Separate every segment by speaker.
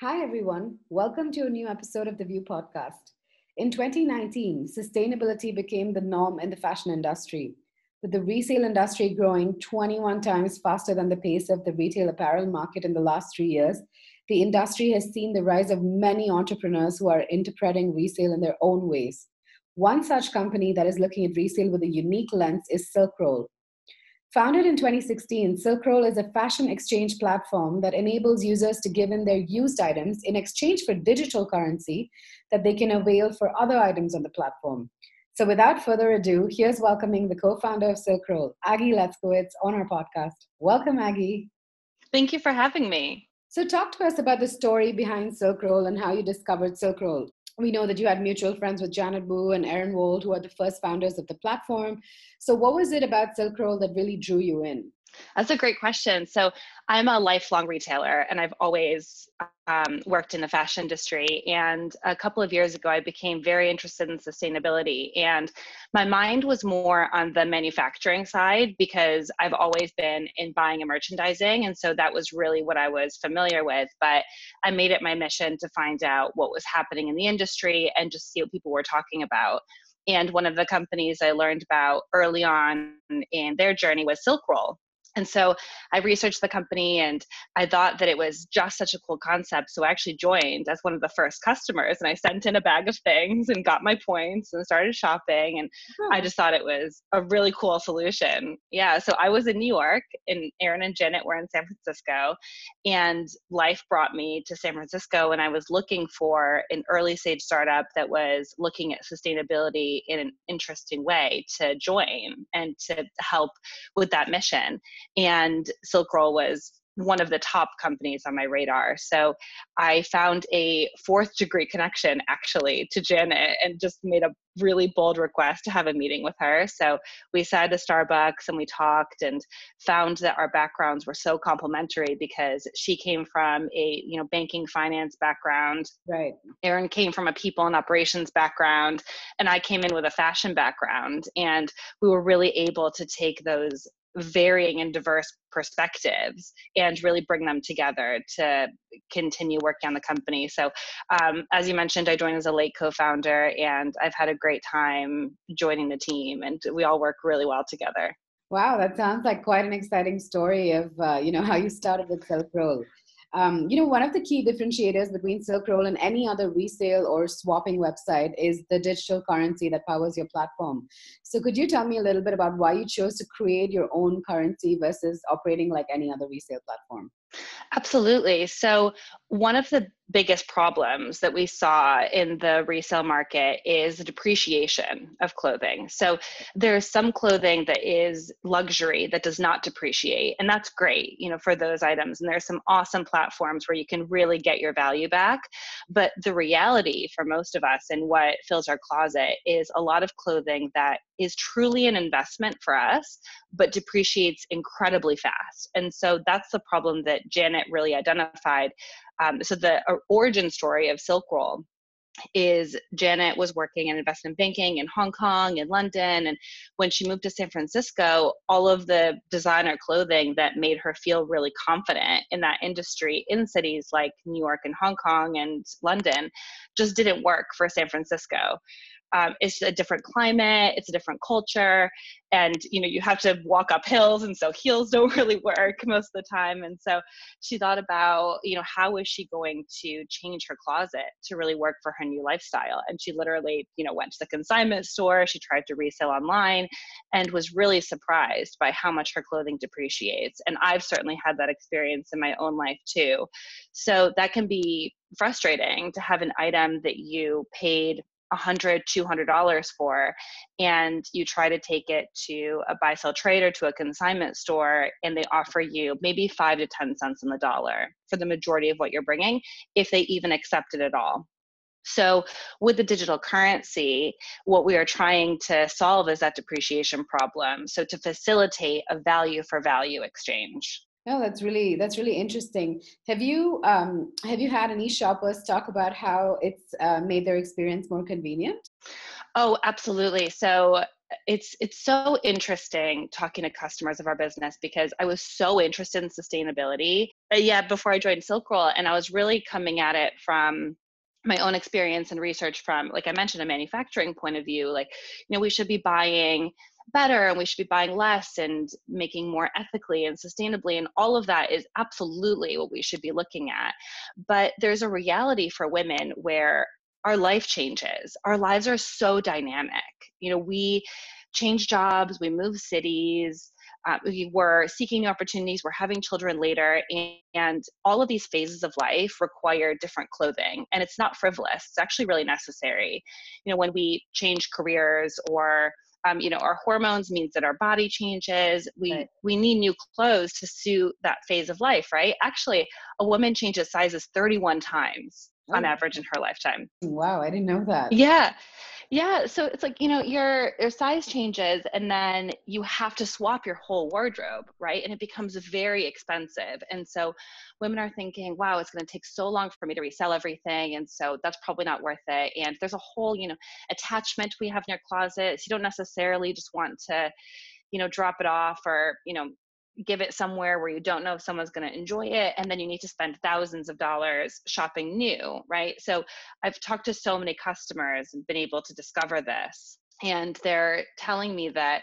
Speaker 1: Hi, everyone. Welcome to a new episode of the Vue podcast. In 2019, sustainability became the norm in the fashion industry, with the resale industry growing 21 times faster than the pace of the retail apparel market in the last three years. The industry has seen the rise of many entrepreneurs who are interpreting resale in their own ways. One such company that is looking at resale with a unique lens is Silkroll. Founded in 2016, Silkroll is a fashion exchange platform that enables users to give in their used items in exchange for digital currency that they can avail for other items on the platform. So, without further ado, here's welcoming the co founder of Silkroll, Agi Letkiewicz, on our podcast. Welcome, Aggie.
Speaker 2: Thank you for having me.
Speaker 1: So, talk to us about the story behind Silkroll and how you discovered Silkroll we know that you had mutual friends with Janet Wu and Aaron Wold, who are the first founders of the platform. So, what was it about Silkroll that really drew you in?
Speaker 2: That's a great question. So, I'm a lifelong retailer and I've always um, worked in the fashion industry. And a couple of years ago, I became very interested in sustainability. And my mind was more on the manufacturing side because I've always been in buying and merchandising. And so that was really what I was familiar with. But I made it my mission to find out what was happening in the industry and just see what people were talking about. And one of the companies I learned about early on in their journey was Silkroll. And so I researched the company and I thought that it was just such a cool concept. So I actually joined as one of the first customers and I sent in a bag of things and got my points and started shopping. And. I just thought it was a really cool solution. Yeah. So I was in New York and Aaron and Janet were in San Francisco and life brought me to San Francisco and I was looking for an early stage startup that was looking at sustainability in an interesting way to join and to help with that mission and Silkroll was one of the top companies on my radar. So I found a fourth degree connection actually to Janet and just made a really bold request to have a meeting with her. So we sat at Starbucks and we talked and found that our backgrounds were so complementary because she came from a you know banking finance background.
Speaker 1: Right.
Speaker 2: Aaron came from a people and operations background and I came in with a fashion background and we were really able to take those varying and diverse perspectives and really bring them together to continue working on the company. So, um, as you mentioned, I joined as a late co founder and I've had a great time joining the team, and we all work really well together.
Speaker 1: Wow, that sounds like quite an exciting story of uh, you know how you started with Silkroll. Um, you know, one of the key differentiators between Silkroll and any other resale or swapping website is the digital currency that powers your platform. So, could you tell me a little bit about why you chose to create your own currency versus operating like any other resale platform?
Speaker 2: Absolutely. So, one of the biggest problems that we saw in the resale market is the depreciation of clothing. So, there's some clothing that is luxury that does not depreciate, and that's great, you know, for those items. And there's some awesome platforms where you can really get your value back. But the reality for most of us and what fills our closet is a lot of clothing that is truly an investment for us, but depreciates incredibly fast. And so that's the problem that Janet really identified. Um, so the uh, origin story of Silkroll is Janet was working in investment banking in Hong Kong and London. And when she moved to San Francisco, all of the designer clothing that made her feel really confident in that industry in cities like New York and Hong Kong and London just didn't work for San Francisco um, it's a different climate it's a different culture and you know you have to walk up hills and so heels don't really work most of the time and so she thought about you know how is she going to change her closet to really work for her new lifestyle? And she literally you know went to the consignment store she tried to resell online and was really surprised by how much her clothing depreciates and i've certainly had that experience in my own life too. So that can be frustrating to have an item that you paid 100 $200 for and you try to take it to a buy sell trade or to a consignment store and they offer you maybe 5 to 10 cents on the dollar for the majority of what you're bringing if they even accept it at all so, with the digital currency, what we are trying to solve is that depreciation problem. So, to facilitate a value for value exchange.
Speaker 1: No, that's really that's really interesting. Have you um, have you had any shoppers talk about how it's uh, made their experience more convenient?
Speaker 2: Oh, absolutely. So it's it's so interesting talking to customers of our business because I was so interested in sustainability. Uh, yeah, before I joined Silk Roll, and I was really coming at it from my own experience and research from like i mentioned a manufacturing point of view like you know we should be buying better and we should be buying less and making more ethically and sustainably and all of that is absolutely what we should be looking at but there's a reality for women where our life changes our lives are so dynamic you know we change jobs we move cities uh, we were seeking new opportunities, we're having children later, and, and all of these phases of life require different clothing. And it's not frivolous, it's actually really necessary. You know, when we change careers or um, you know our hormones means that our body changes. We right. we need new clothes to suit that phase of life right? Actually a woman changes sizes 31 times oh. on average in her lifetime.
Speaker 1: Wow i didn't know that.
Speaker 2: Yeah yeah, so it's like, you know, your your size changes and then you have to swap your whole wardrobe, right? And it becomes very expensive. And so women are thinking, wow, it's going to take so long for me to resell everything and so that's probably not worth it. And there's a whole, you know, attachment we have in your closet. So you don't necessarily just want to you know drop it off or you know give it somewhere where you don't know if someone's going to enjoy it and then you need to spend thousands of dollars shopping new right? So i've talked to so many customers and been able to discover this and they're telling me that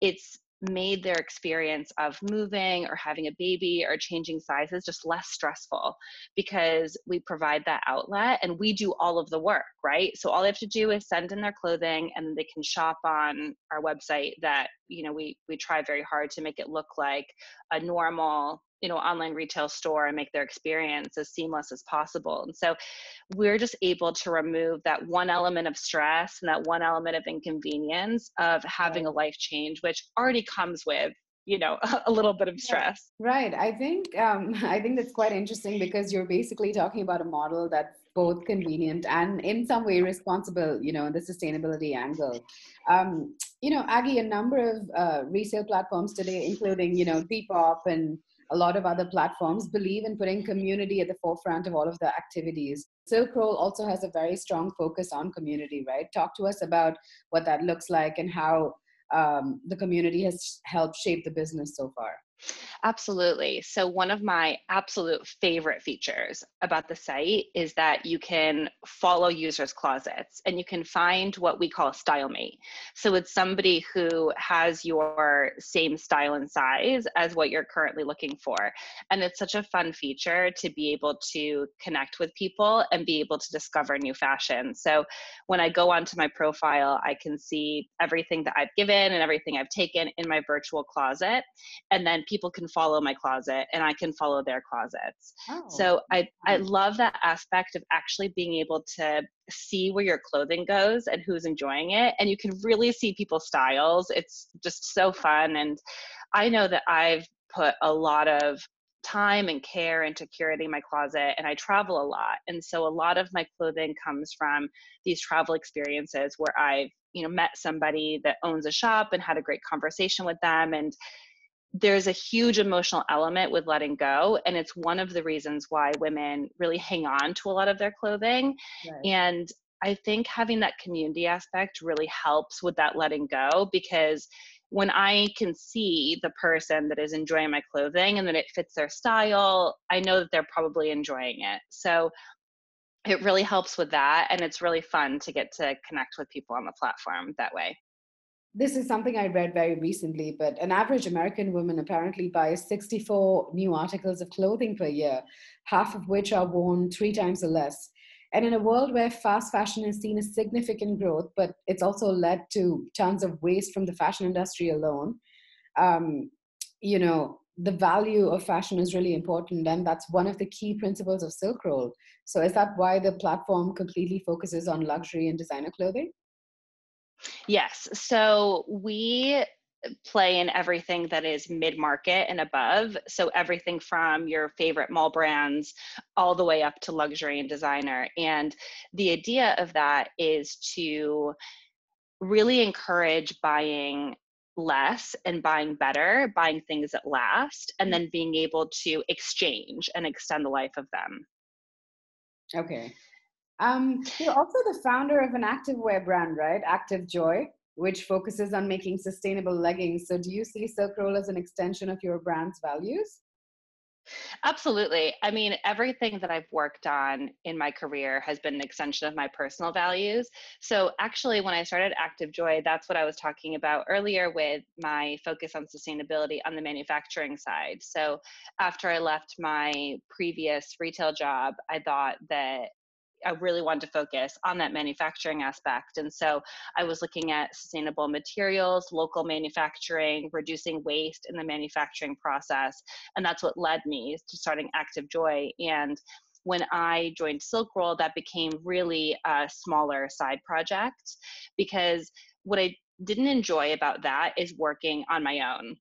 Speaker 2: it's made their experience of moving or having a baby or changing sizes just less stressful because we provide that outlet and we do all of the work, right? So all they have to do is send in their clothing and they can shop on our website that, you know, we we try very hard to make it look like a normal you know online retail store and make their experience as seamless as possible. And so we're just able to remove that one element of stress and that one element of inconvenience of having a life change which already comes with you know a little bit of stress.
Speaker 1: Right. I think um, i think that's quite interesting because you're basically talking about a model that's both convenient and in some way responsible you know the sustainability angle. Um, you know Agi a number of uh, resale platforms today including you know depop and a lot of other platforms believe in putting community at the forefront of all of the activities. Silk Roll also has a very strong focus on community, right? Talk to us about what that looks like and how um, the community has helped shape the business so far.
Speaker 2: Absolutely. So, one of my absolute favorite features about the site is that you can follow users' closets and you can find what we call a style mate. So, it's somebody who has your same style and size as what you're currently looking for. And it's such a fun feature to be able to connect with people and be able to discover new fashion. So, when I go onto my profile, I can see everything that I've given and everything I've taken in my virtual closet. And then people can follow my closet and I can follow their closets. Oh. So I, I love that aspect of actually being able to see where your clothing goes and who's enjoying it. And you can really see people's styles. It's just so fun. And I know that I've put a lot of time and care into curating my closet and I travel a lot. And so a lot of my clothing comes from these travel experiences where I've, you know, met somebody that owns a shop and had a great conversation with them and there's a huge emotional element with letting go and it's one of the reasons why women really hang on to a lot of their clothing. Right. and i think having that community aspect really helps with that letting go because when i can see the person that is enjoying my clothing and that it fits their style i know that they're probably enjoying it. So it really helps with that and it's really fun to get to connect with people on the platform that way
Speaker 1: this is something I read very recently, but an average American woman apparently buys 64 new articles of clothing per year, half of which are worn three times or less. And in a world where fast fashion has seen a significant growth, but it's also led to tons of waste from the fashion industry alone, um, you know, the value of fashion is really important. And that's one of the key principles of Silk Roll. So, is that why the platform completely focuses on luxury and designer clothing?
Speaker 2: Yes. So we play in everything that is mid market and above. So everything from your favorite mall brands all the way up to luxury and designer. And the idea of that is to really encourage buying less and buying better, buying things that last, and then being able to exchange and extend the life of them.
Speaker 1: Okay. Um, you're also the founder of an active wear brand, right? Active Joy. which focuses on making sustainable leggings. So, do you see Silk Roll as an extension of your brand's values?
Speaker 2: Absolutely. I mean, everything that I've worked on in my career has been an extension of my personal values. So, actually, when I started Active Joy, that's what I was talking about earlier with my focus on sustainability on the manufacturing side. So, after I left my previous retail job, I thought that I really wanted to focus on that manufacturing aspect. And so I was looking at sustainable materials, local manufacturing, reducing waste in the manufacturing process. And that's what led me to starting Active Joy. And when I joined Silk Roll, that became really a smaller side project because what I didn't enjoy about that is working on my own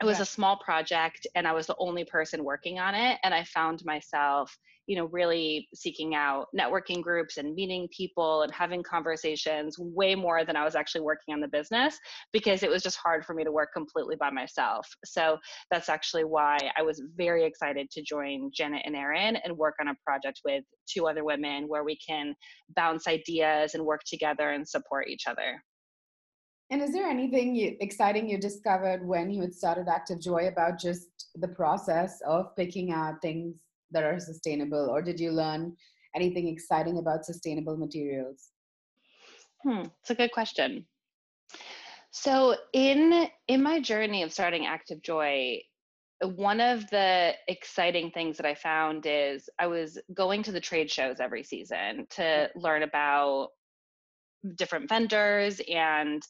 Speaker 2: it was a small project and i was the only person working on it and i found myself you know really seeking out networking groups and meeting people and having conversations way more than i was actually working on the business because it was just hard for me to work completely by myself. So that's actually why i was very excited to join janet and erin and work on a project with two other women where we can bounce ideas and work together and support each other.
Speaker 1: And is there anything you, exciting you discovered when you had started Active Joy about just the process of picking out things that are sustainable, or did you learn anything exciting about sustainable materials?
Speaker 2: Hmm, it's a good question. So in in my journey of starting Active Joy, one of the exciting things that I found is I was going to the trade shows every season to learn about different vendors and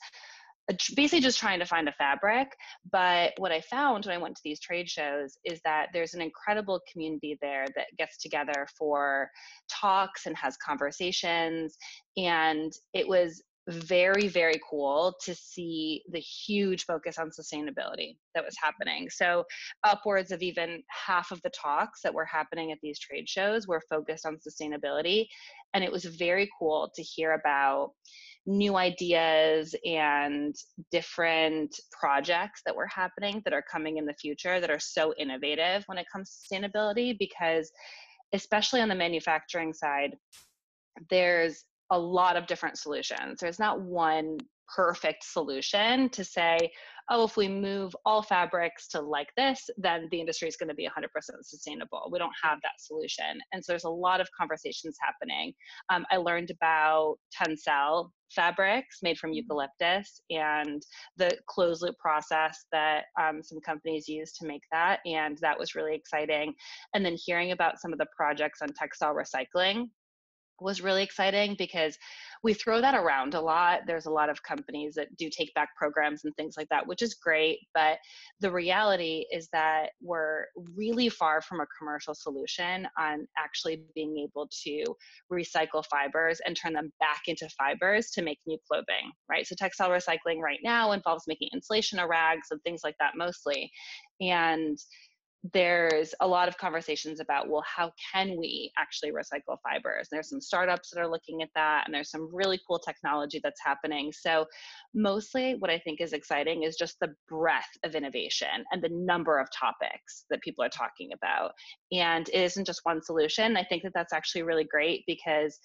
Speaker 2: basically just trying to find a fabric. But what I found when I went to these trade shows is that there's an incredible community there that gets together for talks and has conversations. And it was very, very cool to see the huge focus on sustainability that was happening. So, upwards of even half of the talks that were happening at these trade shows were focused on sustainability. And it was very cool to hear about new ideas and different projects that were happening that are coming in the future that are so innovative when it comes to sustainability because especially on the manufacturing side there's a lot of different solutions. There's not one perfect solution to say oh, if we move all fabrics to like this, then the industry is going to be 100% sustainable. We don't have that solution. And so there's a lot of conversations happening. Um, I learned about Tencel fabrics made from mm-hmm. eucalyptus and the closed loop process that um, some companies use to make that. And that was really exciting. And then hearing about some of the projects on textile recycling was really exciting because we throw that around a lot. There's a lot of companies that do take back programs and things like that, which is great. But the reality is that we're really far from a commercial solution on actually being able to recycle fibers and turn them back into fibers to make new clothing, right? So textile recycling right now involves making insulation or rags and things like that mostly. And there's a lot of conversations about well how can we actually recycle fibers? There's some startups that are looking at that and there's some really cool technology that's happening. So mostly what i think is exciting is just the breadth of innovation and the number of topics that people are talking about. And it isn't just one solution. I think that that's actually really great because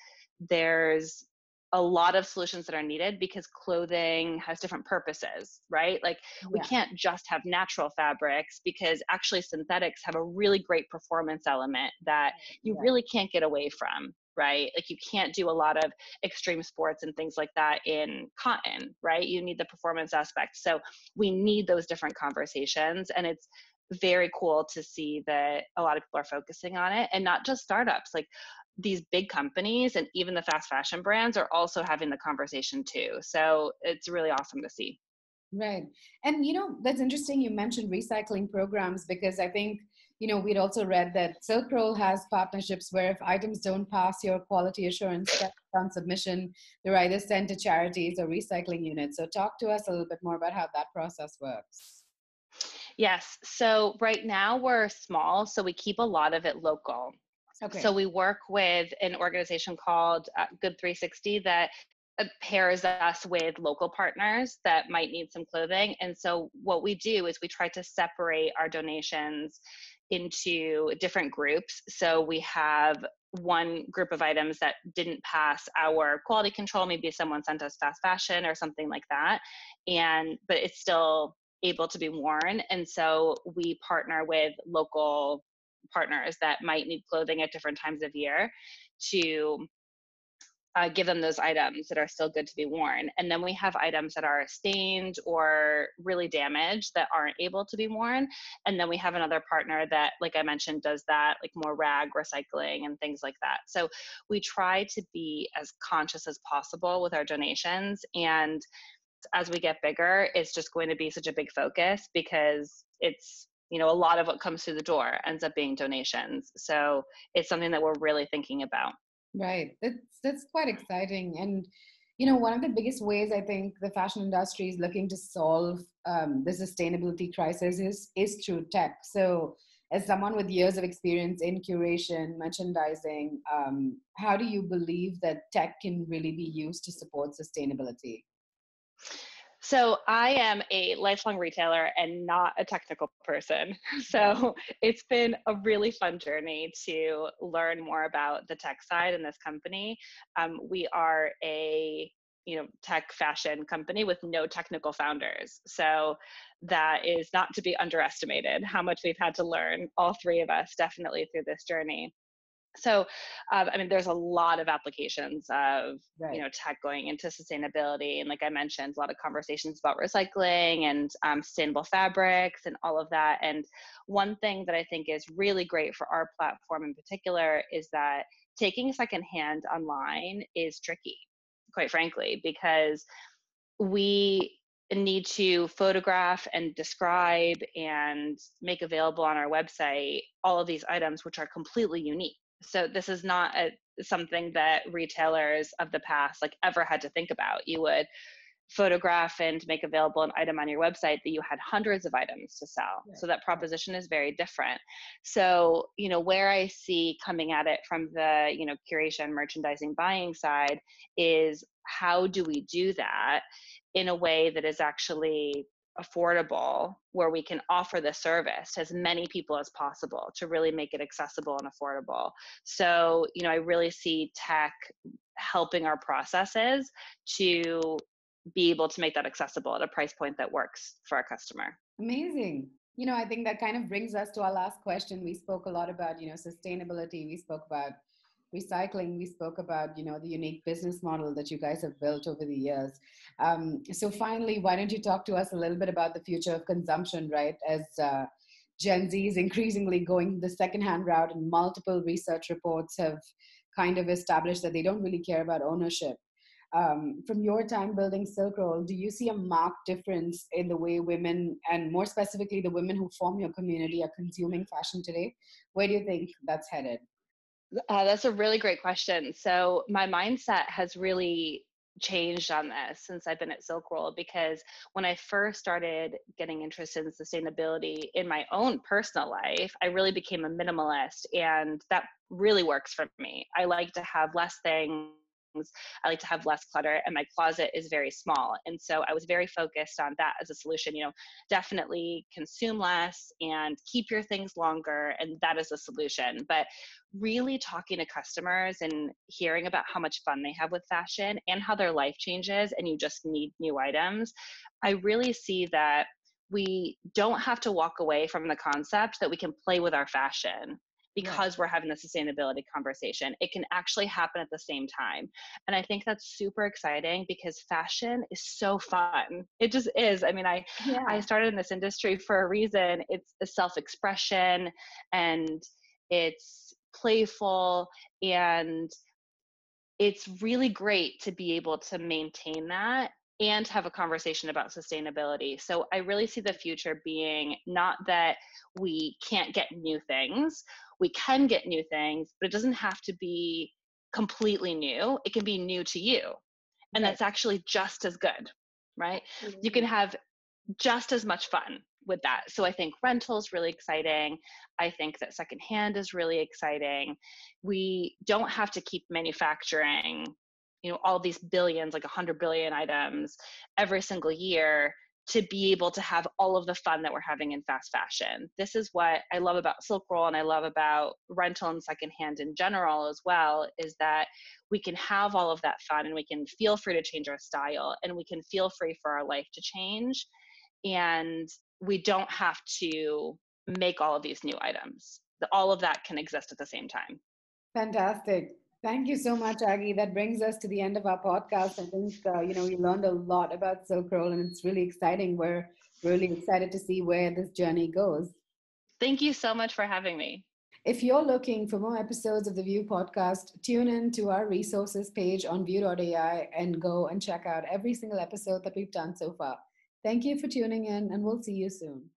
Speaker 2: there's a lot of solutions that are needed because clothing has different purposes, right? Like yeah. we can't just have natural fabrics because actually synthetics have a really great performance element that you yeah. really can't get away from, right? Like you can't do a lot of extreme sports and things like that in cotton, right? You need the performance aspect. So we need those different conversations and it's very cool to see that a lot of people are focusing on it and not just startups like these big companies and even the fast fashion brands are also having the conversation too. So it's really awesome to see.
Speaker 1: Right. And you know, that's interesting you mentioned recycling programs because I think, you know, we'd also read that Silk Roll has partnerships where if items don't pass your quality assurance on submission, they're either sent to charities or recycling units. So talk to us a little bit more about how that process works.
Speaker 2: Yes. So right now we're small, so we keep a lot of it local. Okay. So we work with an organization called uh, Good 360 that uh, pairs us with local partners that might need some clothing. And so what we do is we try to separate our donations into different groups. So we have one group of items that didn't pass our quality control maybe someone sent us fast fashion or something like that and but it's still able to be worn and so we partner with local partners that might need clothing at different times of year to uh, give them those items that are still good to be worn. And then we have items that are stained or really damaged that aren't able to be worn. And then we have another partner that, like I mentioned, does that, like more rag recycling and things like that. So we try to be as conscious as possible with our donations. And as we get bigger, it's just going to be such a big focus because it's you know a lot of what comes through the door ends up being donations so it's something that we're really thinking about
Speaker 1: Right. That's that's quite exciting. And you know, one of the biggest ways I think the fashion industry is looking to solve um, the sustainability crisis is is through tech. So, as someone with years of experience in curation, merchandising, um, how do you believe that tech can really be used to support sustainability?
Speaker 2: So I am a lifelong retailer and not a technical person. So it's been a really fun journey to learn more about the tech side in this company. Um, we are a you know tech fashion company with no technical founders so that is not to be underestimated how much we've had to learn all three of us definitely through this journey so um, i mean there's a lot of applications of right. you know tech going into sustainability and like i mentioned a lot of conversations about recycling and um, sustainable fabrics and all of that and one thing that i think is really great for our platform in particular is that taking secondhand online is tricky quite frankly because we need to photograph and describe and make available on our website all of these items which are completely unique so this is not a, something that retailers of the past like ever had to think about. You would photograph and make available an item on your website that you had hundreds of items to sell. Right. So that proposition is very different. So, you know, where I see coming at it from the, you know, curation, merchandising, buying side is how do we do that in a way that is actually affordable where we can offer the service to as many people as possible to really make it accessible and affordable. So you know i really see tech helping our processes to be able to make that accessible at a price point that works for our customer.
Speaker 1: Amazing. You know i think that kind of brings us to our last question. We spoke a lot about you know sustainability. We spoke about recycling we spoke about you know the unique business model that you guys have built over the years um, so finally why don't you talk to us a little bit about the future of consumption right as uh, gen z is increasingly going the secondhand route and multiple research reports have kind of established that they don't really care about ownership um, from your time building Silk do you see a marked difference in the way women, and more specifically, the women who form your community, are consuming fashion today? Where do you think that's headed?
Speaker 2: Uh, that's a really great question. So my mindset has really changed on this since I've been at Silk Roll because when I first started getting interested in sustainability in my own personal life, I really became a minimalist and that really works for me. I like to have less things I like to have less clutter, and my closet is very small. And so I was very focused on that as a solution. You know, definitely consume less and keep your things longer, and that is a solution. But really talking to customers and hearing about how much fun they have with fashion and how their life changes, and you just need new items, I really see that we don't have to walk away from the concept that we can play with our fashion because we're having the sustainability conversation. It can actually happen at the same time. And I think that's super exciting because fashion is so fun. It just is. I mean, I yeah. I started in this industry for a reason. It's a self-expression and it's playful and it's really great to be able to maintain that and have a conversation about sustainability. So I really see the future being not that we can't get new things, we can get new things, but it doesn't have to be completely new. It can be new to you. And right. that's actually just as good, right? Mm-hmm. You can have just as much fun with that. So I think rental is really exciting. I think that secondhand is really exciting. We don't have to keep manufacturing, you know, all these billions, like 100 billion items every single year to be able to have all of the fun that we're having in fast fashion. This is what I love about Silk Roll and I love about rental and secondhand in general as well is that we can have all of that fun and we can feel free to change our style and we can feel free for our life to change and we don't have to make all of these new items. All of that can exist at the same time.
Speaker 1: Fantastic. Thank you so much, Agi. That brings us to the end of our podcast. I think uh, you know we learned a lot about Silk Roll, and it's really exciting. We're really excited to see where this journey goes.
Speaker 2: Thank you so much for having me.
Speaker 1: If you're looking for more episodes of the Vue podcast, tune in to our resources page on Vue.ai and go and check out every single episode that we've done so far. Thank you for tuning in, and we'll see you soon.